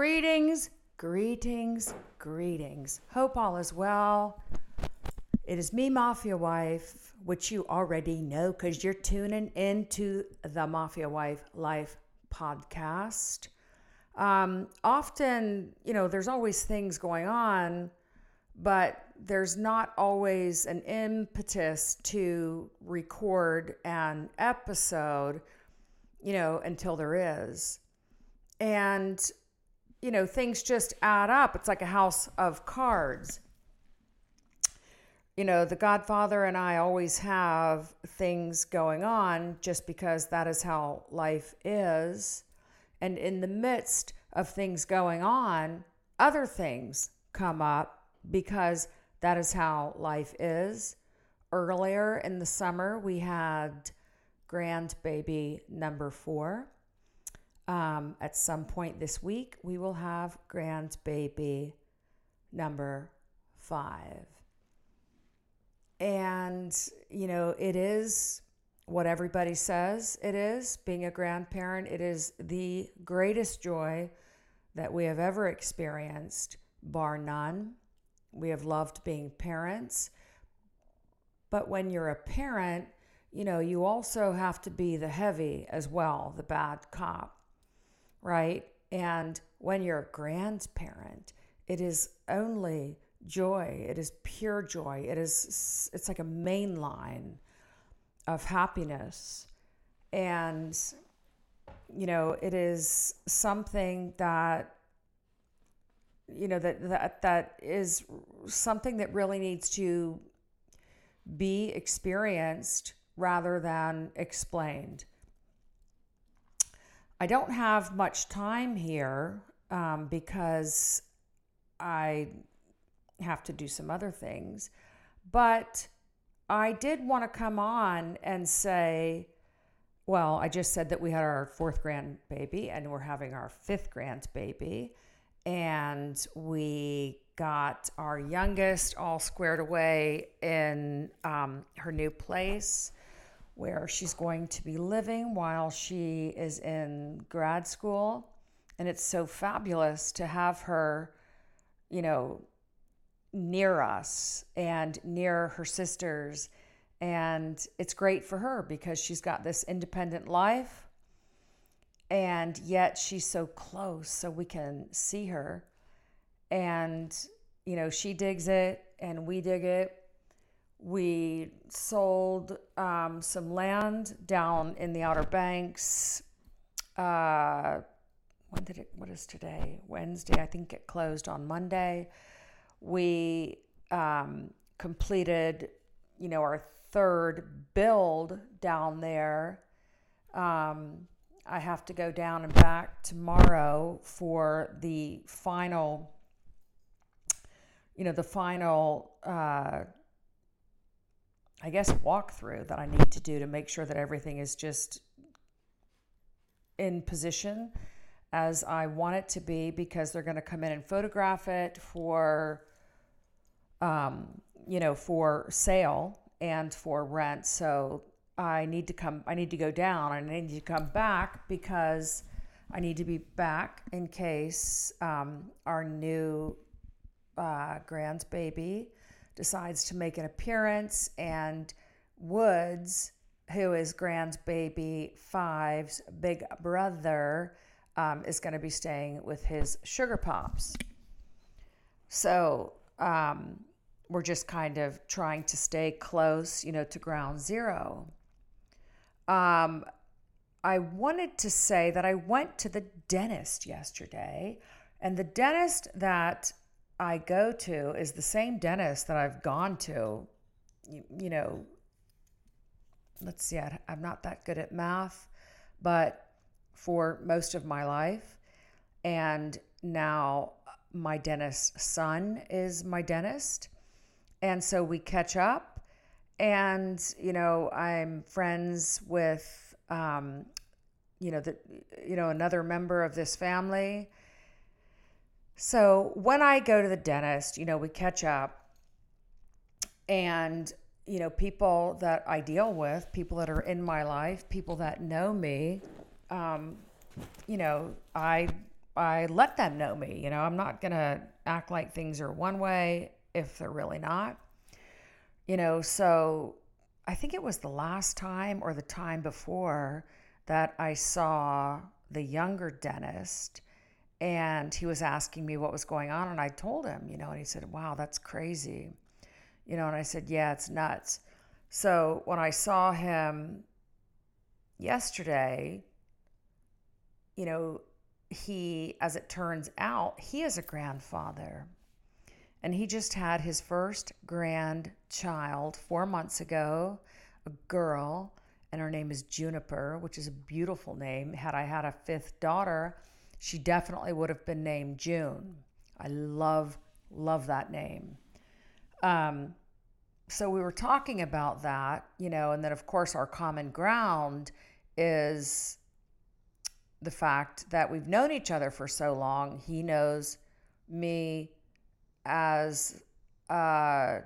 Greetings, greetings, greetings. Hope all is well. It is me, Mafia Wife, which you already know because you're tuning into the Mafia Wife Life podcast. Um, often, you know, there's always things going on, but there's not always an impetus to record an episode, you know, until there is. And you know, things just add up. It's like a house of cards. You know, the Godfather and I always have things going on just because that is how life is. And in the midst of things going on, other things come up because that is how life is. Earlier in the summer, we had grandbaby number four. Um, at some point this week, we will have grandbaby number five. And, you know, it is what everybody says it is being a grandparent. It is the greatest joy that we have ever experienced, bar none. We have loved being parents. But when you're a parent, you know, you also have to be the heavy as well, the bad cop right? And when you're a grandparent, it is only joy. It is pure joy. It is it's like a main line of happiness. And you know, it is something that you know that that that is something that really needs to be experienced rather than explained. I don't have much time here um, because I have to do some other things. But I did want to come on and say, well, I just said that we had our fourth grandbaby and we're having our fifth grandbaby. And we got our youngest all squared away in um, her new place where she's going to be living while she is in grad school. And it's so fabulous to have her, you know, near us and near her sisters. And it's great for her because she's got this independent life and yet she's so close so we can see her. And, you know, she digs it and we dig it we sold um, some land down in the Outer Banks. Uh, when did it? What is today? Wednesday. I think it closed on Monday. We um, completed, you know, our third build down there. Um, I have to go down and back tomorrow for the final, you know, the final. Uh, I guess, walkthrough that I need to do to make sure that everything is just in position as I want it to be because they're going to come in and photograph it for, um, you know, for sale and for rent. So I need to come, I need to go down and I need to come back because I need to be back in case um, our new uh, grandbaby decides to make an appearance, and Woods, who is grandbaby Five's big brother, um, is going to be staying with his sugar pops. So um, we're just kind of trying to stay close, you know, to ground zero. Um, I wanted to say that I went to the dentist yesterday, and the dentist that I go to is the same dentist that I've gone to, you, you know, let's see, I, I'm not that good at math, but for most of my life. And now my dentist's son is my dentist. And so we catch up. And, you know, I'm friends with, um, you know, the, you know, another member of this family so when I go to the dentist, you know, we catch up and you know, people that I deal with, people that are in my life, people that know me, um, you know, I I let them know me. You know, I'm not to act like things are one way if they're really not. You know, so I think it was the last time or the time before that I saw the younger dentist and he was asking me what was going on and I told him, you know, and he said, "Wow, that's crazy." You know, and I said, "Yeah, it's nuts." So, when I saw him yesterday, you know, he as it turns out, he is a grandfather. And he just had his first grandchild 4 months ago, a girl, and her name is Juniper, which is a beautiful name. Had I had a fifth daughter, she definitely would have been named June. I love, love that name. Um, so we were talking about that, you know, and then of course our common ground is the fact that we've known each other for so long. He knows me as, uh,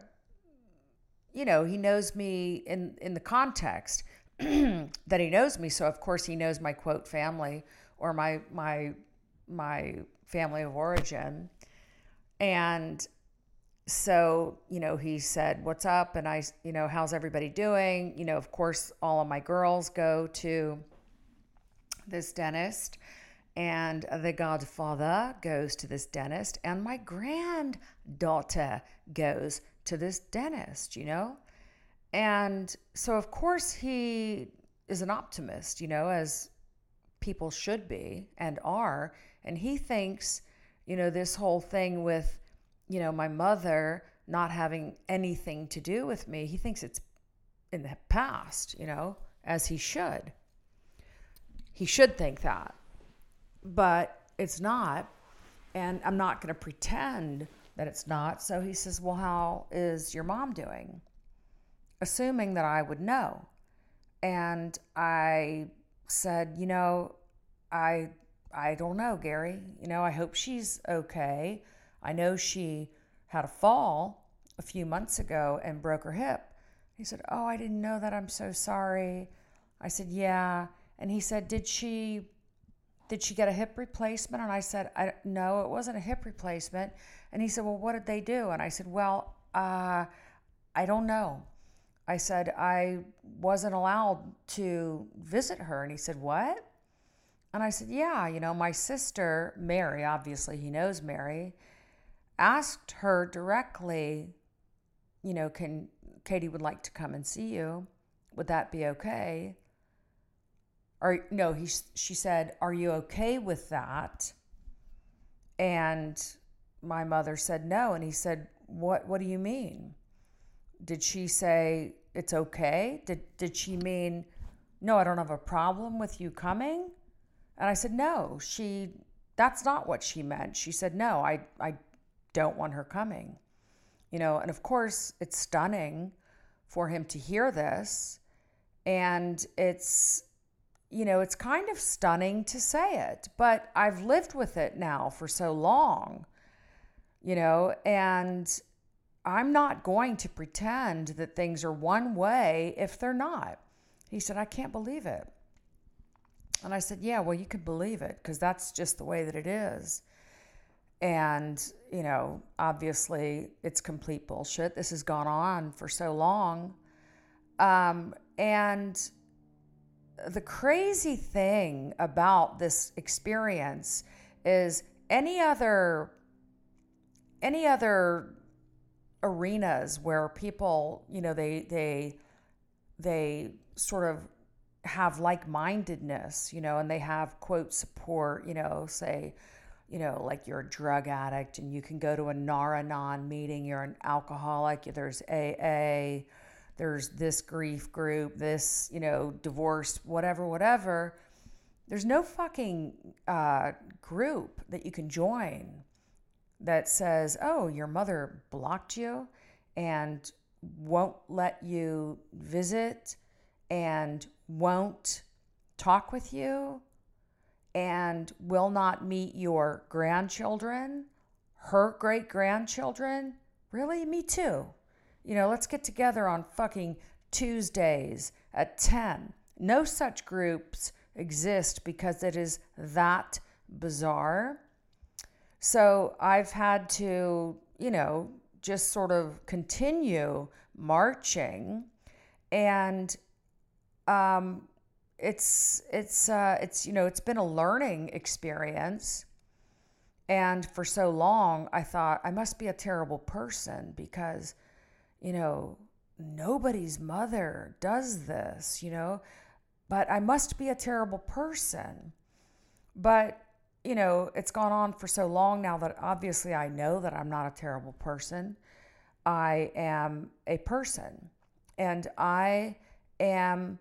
you know, he knows me in in the context that he knows me. So of course he knows my quote family or my my my family of origin. And so, you know, he said, What's up? And I, you know, how's everybody doing? You know, of course, all of my girls go to this dentist, and the godfather goes to this dentist, and my granddaughter goes to this dentist, you know? And so, of course, he is an optimist, you know, as people should be and are. And he thinks, you know, this whole thing with, you know, my mother not having anything to do with me, he thinks it's in the past, you know, as he should. He should think that. But it's not. And I'm not going to pretend that it's not. So he says, Well, how is your mom doing? assuming that I would know. And I said, you know, I I don't know, Gary. You know, I hope she's okay. I know she had a fall a few months ago and broke her hip. He said, "Oh, I didn't know that. I'm so sorry." I said, "Yeah." And he said, "Did she did she get a hip replacement?" And I said, I, "No, it wasn't a hip replacement." And he said, "Well, what did they do?" And I said, "Well, uh, I don't know." I said, I wasn't allowed to visit her. And he said, What? And I said, Yeah, you know, my sister, Mary, obviously he knows Mary, asked her directly, you know, can Katie would like to come and see you. Would that be okay? Or no, he she said, "Are you okay with that?" And my mother said no, and he said, "What what do you mean?" Did she say it's okay? Did did she mean no, I don't have a problem with you coming? And I said, "No, she that's not what she meant." She said, "No, I I don't want her coming." You know, and of course, it's stunning for him to hear this and it's you know, it's kind of stunning to say it, but I've lived with it now for so long. You know, and I'm not going to pretend that things are one way if they're not. He said, I can't believe it. And I said, Yeah, well, you can believe it because that's just the way that it is. And, you know, obviously it's complete bullshit. This has gone on for so long. Um, and the crazy thing about this experience is any other any other arenas where people, you know, they they they sort of have like-mindedness, you know, and they have quote support, you know, say, you know, like you're a drug addict and you can go to a Nar-Anon meeting, you're an alcoholic, there's AA, there's this grief group, this, you know, divorce, whatever, whatever. There's no fucking uh, group that you can join that says, oh, your mother blocked you and won't let you visit and won't talk with you and will not meet your grandchildren, her great grandchildren. Really? Me too. You know, let's get together on fucking Tuesdays at 10. No such groups exist because it is that bizarre So I've had to, you know, just sort of continue marching and um, it's it's uh, it's you know it's been a learning experience. And for so long i thought i must be a terrible person because you know nobody's mother does this you know? But i must be a terrible person. But you know it's gone on for so long now that obviously i know that i'm not a terrible person i am a person and i am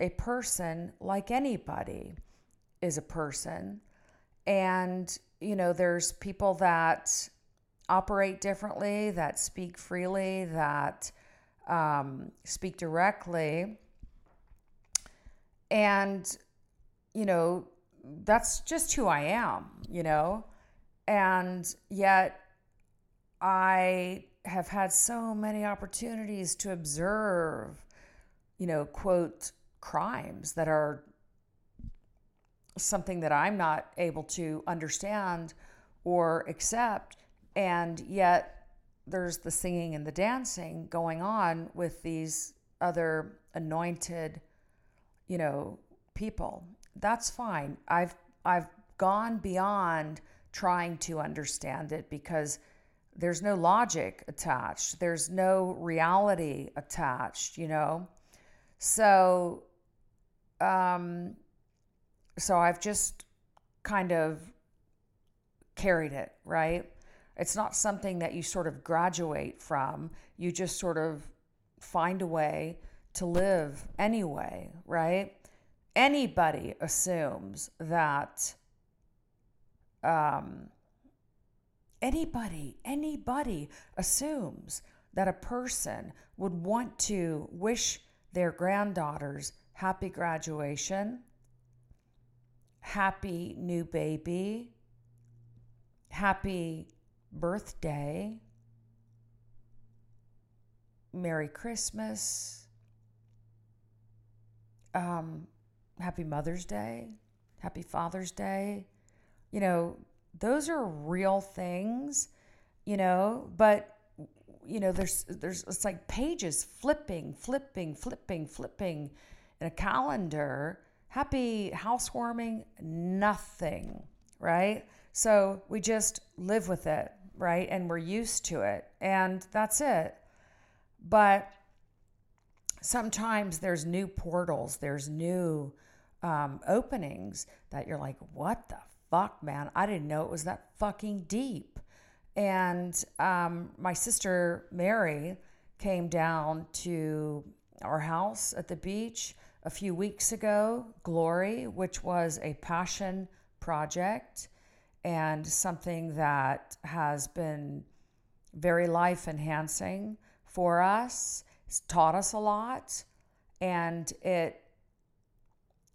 a person like anybody is a person. And, you know, there's people that operate differently, that speak freely, that um, speak directly. And, you know, that's just who I am, you know? And yet I have had so many opportunities to observe, you know, quote, crimes that are something that I'm not able to understand or accept. And yet there's the singing and the dancing going on with these other anointed, you know, people. That's fine. I've I've gone beyond trying to understand it because there's no logic attached. There's no reality attached, you know. So um, so I've just kind of carried it, right? It's not something that you sort of graduate from. You just sort of find a way to live anyway, right? Anybody assumes that um, anybody, anybody assumes that a person would want to wish their granddaughters happy graduation, happy new baby, happy birthday, Merry Christmas, um, Happy Mother's Day, Happy Father's Day. You know, those are real things, you know, but you know, there's there's it's like pages flipping, flipping, flipping, flipping in a calendar, happy housewarming, nothing, right? So we just live with it, right? And we're used to it. And that's it. But sometimes there's new portals, there's new um, openings that you're like, what the fuck, man? I didn't know it was that fucking deep. And um, my sister Mary came down to our house at the beach a few weeks ago, Glory, which was a passion project and something that has been very life enhancing for us. It's taught us a lot and it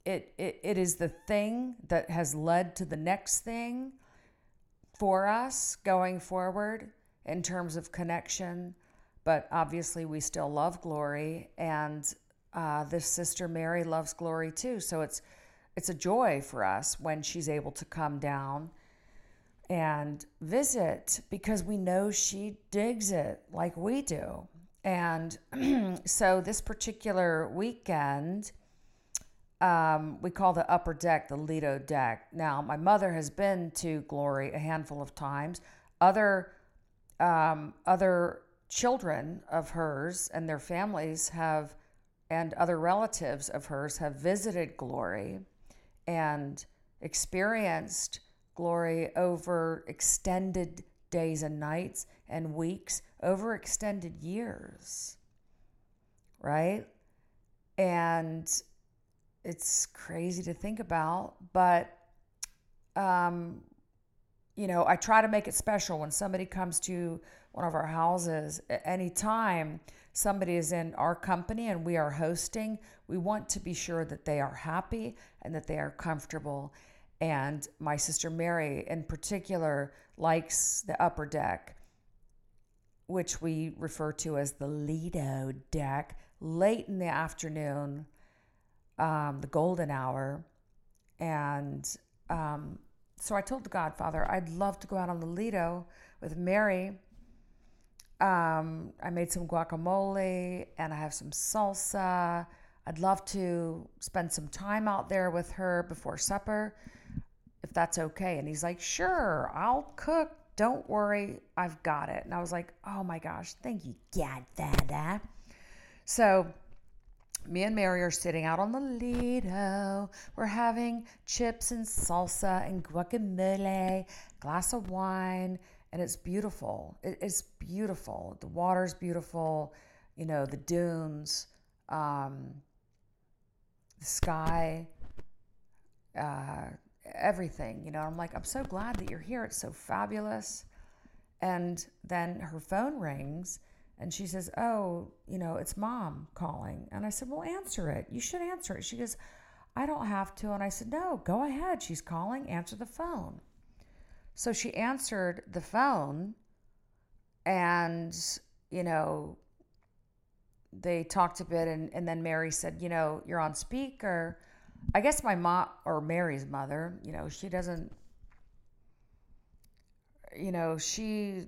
it, it it is the thing that has led to the next thing for us going forward in terms of connection but obviously we still love glory and uh, this sister Mary loves glory too. So it's it's a joy for us when she's able to come down and visit because we know she digs it like we do. And so this particular weekend, um, we call the upper deck the Lido deck. Now, my mother has been to Glory a handful of times. Other um, other children of hers and their families have and other relatives of hers have visited Glory and experienced Glory over extended days and nights and weeks, over extended years, right? And it's crazy to think about, but um, you know, I try to make it special when somebody comes to one of our houses at any time somebody is in our company and we are hosting, we want to be sure that they are happy and that they are comfortable. And my sister Mary, in particular, likes the upper deck, which we refer to as the Lido deck, late in the afternoon, um, the golden hour. And um, so I told the Godfather I'd love to go out on the Lido with Mary. Um, I made some guacamole and I have some salsa. I'd love to spend some time out there with her before supper, if that's okay. And he's like, Sure, I'll cook. Don't worry, I've got it. And I was like, Oh my gosh, thank you, Godfather. So me and Mary are sitting out on the Lido. We're having chips and salsa and guacamole, glass of wine, and it's beautiful. it's beautiful. The water's beautiful, you know, the dunes, um, the sky, uh, everything. You know, I'm like, I'm so glad that you're here. It's so fabulous. And then her phone rings and she says, Oh, you know, it's mom calling. And I said, Well, answer it. You should answer it. She goes, I don't have to. And I said, No, go ahead. She's calling. Answer the phone. So she answered the phone and, you know, they talked a bit. And, and then Mary said, You know, you're on speaker. I guess my mom or Mary's mother, you know, she doesn't, you know, she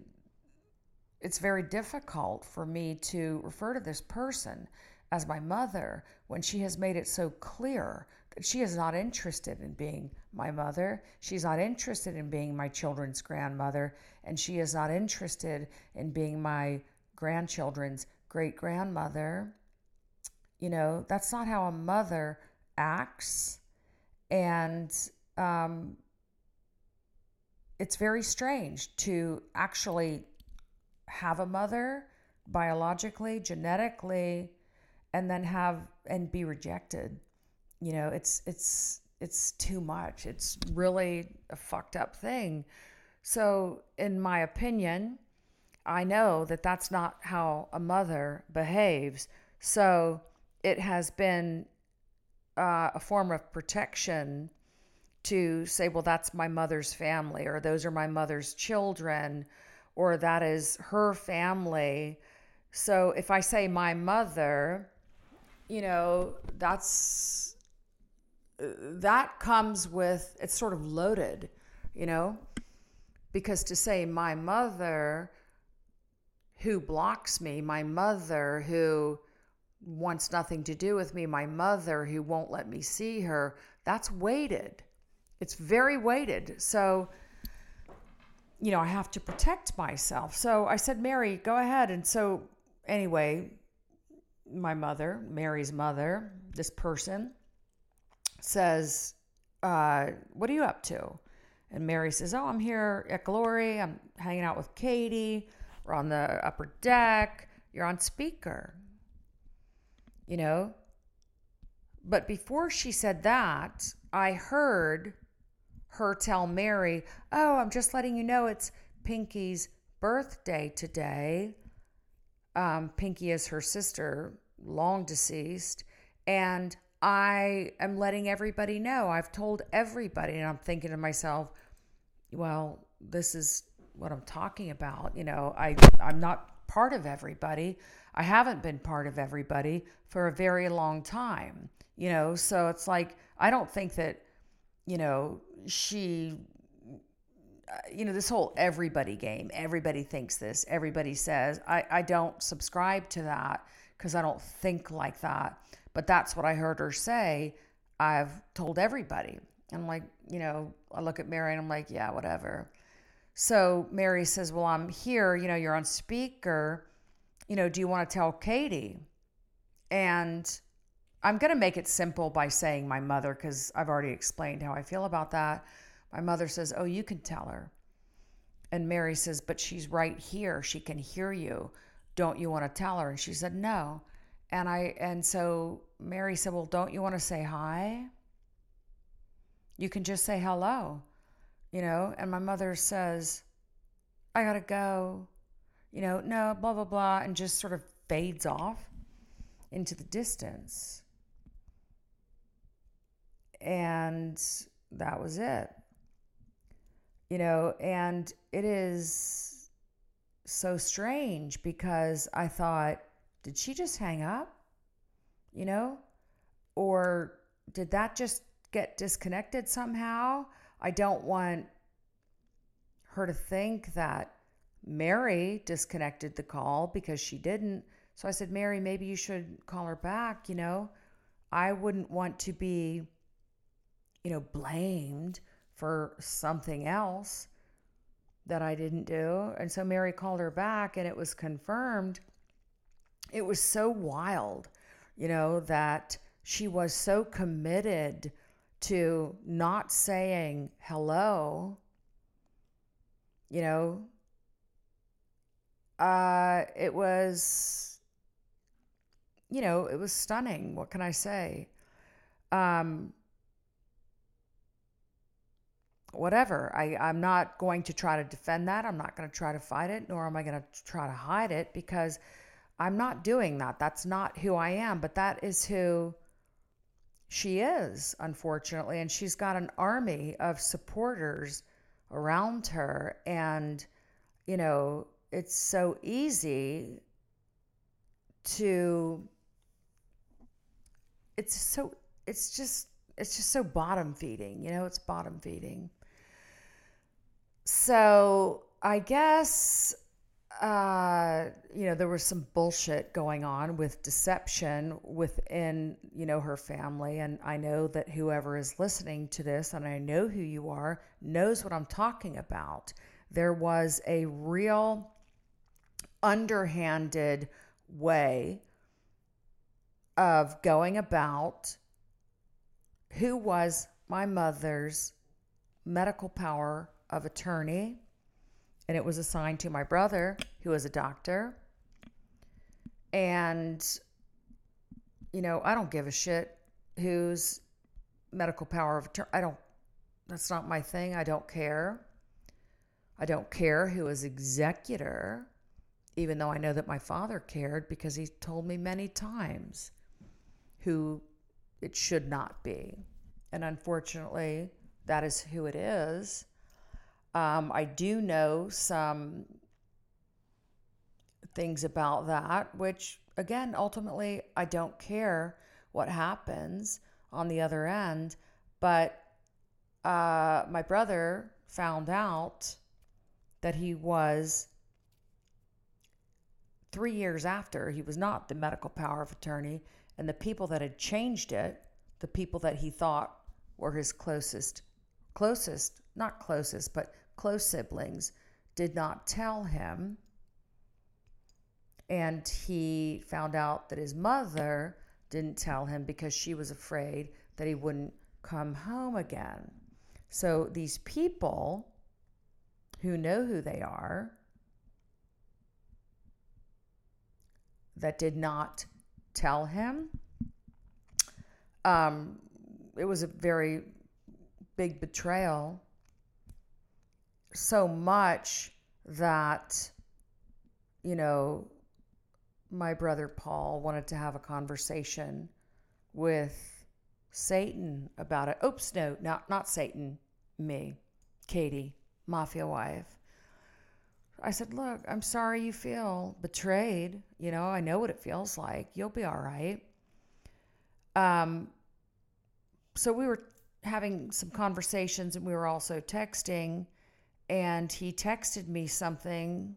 it's very difficult for me to refer to this person as my mother when she has made it so clear that she is not interested in being my mother. She's not interested in being my children's grandmother, and she is not interested in being my grandchildren's great grandmother. You know, that's not how a mother acts. And um, it's very strange to actually have a mother biologically, genetically, and then have and be rejected. You know, it's it's it's too much. It's really a fucked up thing. So, in my opinion, I know that that's not how a mother behaves. So, it has been uh, a form of protection to say, well, that's my mother's family, or those are my mother's children, or that is her family. So if I say my mother, you know, that's uh, that comes with it's sort of loaded, you know, because to say my mother who blocks me, my mother who wants nothing to do with me, my mother who won't let me see her, that's weighted. It's very weighted. So you know, I have to protect myself. So I said, Mary, go ahead. And so, anyway, my mother, Mary's mother, this person says, uh, What are you up to? And Mary says, Oh, I'm here at Glory. I'm hanging out with Katie. We're on the upper deck. You're on speaker. You know? But before she said that, I heard her tell Mary, Oh, I'm just letting you know it's Pinky's birthday today. Um, Pinky is her sister, long deceased. And I am letting everybody know. I've told everybody. And I'm thinking to myself, well, this is what I'm talking about. You know, I, I'm not part of everybody. I haven't been part of everybody for a very long time. You know, so it's like, I don't think that you know, she, you know, this whole everybody game, everybody thinks this, everybody says, I, I don't subscribe to that because I don't think like that. But that's what I heard her say. I've told everybody. I'm like, you know, I look at Mary and I'm like, yeah, whatever. So Mary says, Well, I'm here, you know, you're on speaker. You know, do you want to tell Katie? And I'm going to make it simple by saying my mother because I've already explained how I feel about that. My mother says, Oh, you can tell her. And Mary says, But she's right here. She can hear you. Don't you want to tell her? And she said, No. And I and so Mary said, Well, don't you want to say hi? You can just say hello, you know? And my mother says, I gotta go, you know, no, blah, blah, blah, and just sort of fades off into the distance and that was it. You know, and it is so strange because I thought, did she just hang up? You know? Or did that just get disconnected somehow? I don't want her to think that Mary disconnected the call because she didn't. So I said, Mary, maybe you should call her back. You know, I wouldn't want to be, you know, blamed for something else that I didn't do. And so Mary called her back and it was confirmed. It was so wild, you know, that she was so committed to not saying hello, you know, uh, it was, you know, it was stunning. What can I say? Um, whatever. I, I'm not going to try to defend that. I'm not going to try to fight it, nor am I going to try to hide it because I'm not doing that. That's not who I am, but that is who she is, unfortunately. And she's got an army of supporters around her. And, you know, it's so easy to, it's so, it's just, it's just so bottom feeding, you know, it's bottom feeding. So I guess uh, you know, there was some bullshit going on with deception within, you know, her family. And I know that whoever is listening to this, and I know who you are, knows what I'm talking about. There was a real underhanded way of going about who was my mother's medical power of attorney and it was assigned to my brother, who was a doctor. And, you know, I don't give a shit whose medical power of attorney. I don't, that's not my thing. I don't care. I don't care who is executor, even though I know that my father cared because he told me many times who it should not be. And unfortunately, that is who it is. Um, I do know some things about that, which again, ultimately, I don't care what happens on the other end. But uh, my brother found out that he was three years after he was not the medical power of attorney, and the people that had changed it, the people that he thought were his closest, closest, not closest, but close siblings did not tell him. And he found out that his mother didn't tell him because she was afraid that he wouldn't come home again. So these people who know who they are that did not tell him, um, it was a very big betrayal so much that, you know, my brother Paul wanted to have a conversation with Satan about it. Oops, no, not not Satan, me, Katie, mafia wife. I said, "Look, I'm sorry you feel betrayed. You know, I know what it feels like. You'll be all right." Um so we were having some conversations and we were also texting and he texted me something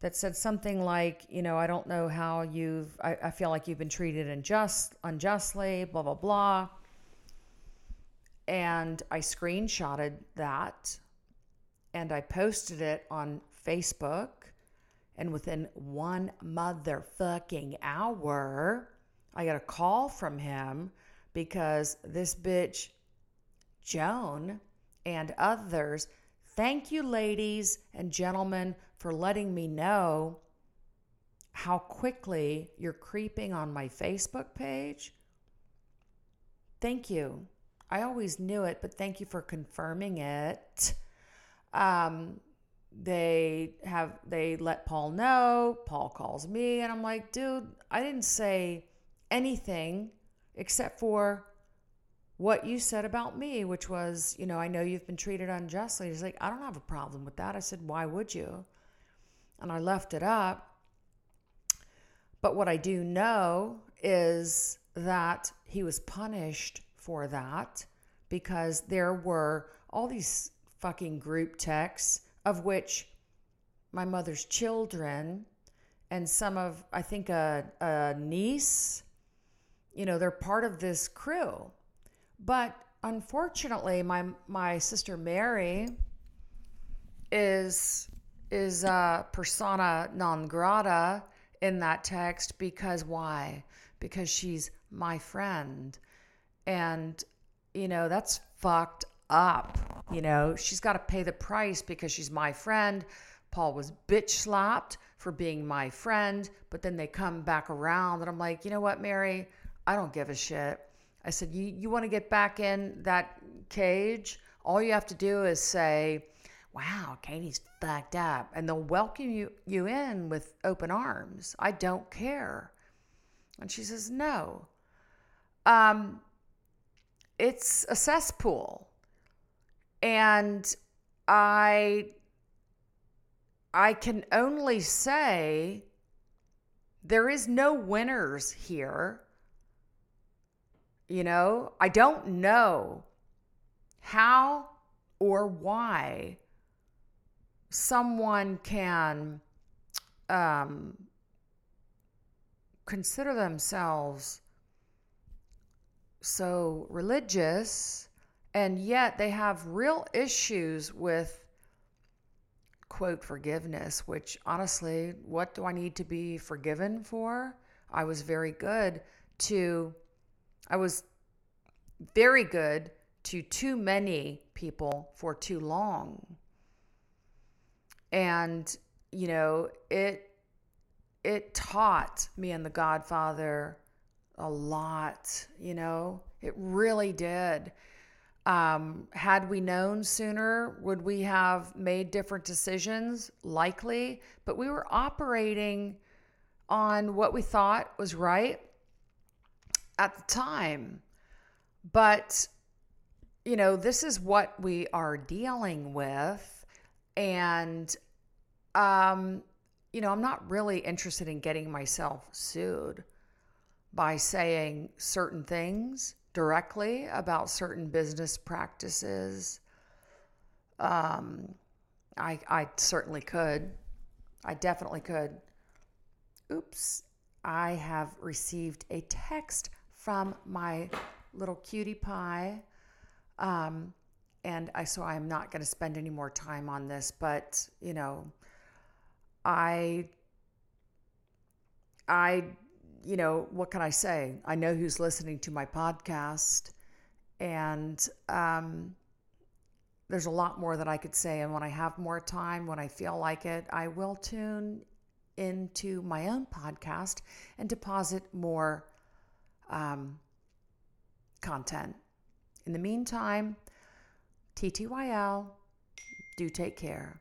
that said something like, you know, I don't know how you've, I, I feel like you've been treated unjust, unjustly, blah, blah, blah. And I screenshotted that and I posted it on Facebook. And within one motherfucking hour, I got a call from him because this bitch, Joan, and others Thank you, ladies and gentlemen, for letting me know how quickly you're creeping on my Facebook page. Thank you. I always knew it, but thank you for confirming it. Um, they have they let Paul know. Paul calls me, and I'm like, dude, I didn't say anything except for what you said about me, which was, you know, I know you've been treated unjustly. He's like, I don't have a problem with that. I said, why would you? And I left it up. But what I do know is that he was punished for that because there were all these fucking group texts, of which my mother's children and some of, I think, a, a niece, you know, they're part of this crew. But unfortunately, my my sister Mary is is a persona non grata in that text because why? Because she's my friend. And you know, that's fucked up. You know, she's got to pay the price because she's my friend. Paul was bitch slapped for being my friend, but then they come back around and I'm like, you know what, Mary? I don't give a shit. I said, you, you want to get back in that cage? All you have to do is say, wow, Katie's fucked up. And they'll welcome you, you in with open arms. I don't care. And she says, no. Um, it's a cesspool. And I I can only say there is no winners here. You know, I don't know how or why someone can um, consider themselves so religious and yet they have real issues with quote forgiveness which honestly what do i need to be forgiven for? I was very good to i was very good to too many people for too long. And you know it it taught me and the godfather a lot you know? It really did um, had we known sooner, would we have made different decisions? Likely, but we were operating on what we thought was right at the time. But, you know, this is what we are dealing with. And, um, you know, I'm not really interested in getting myself sued by saying certain things directly about certain business practices. Um, I, I certainly could. I definitely could. Oops, I have received a text from my little cutie pie. Um, and I so I'm not going to spend any more time on this, but you know, I I you know, what can I say? I know who's listening to my podcast, and um, there's a lot more that I could say. And when I have more time, when I feel like it, I will tune into my own podcast and deposit more um, content. In the meantime, TTYL, do take care.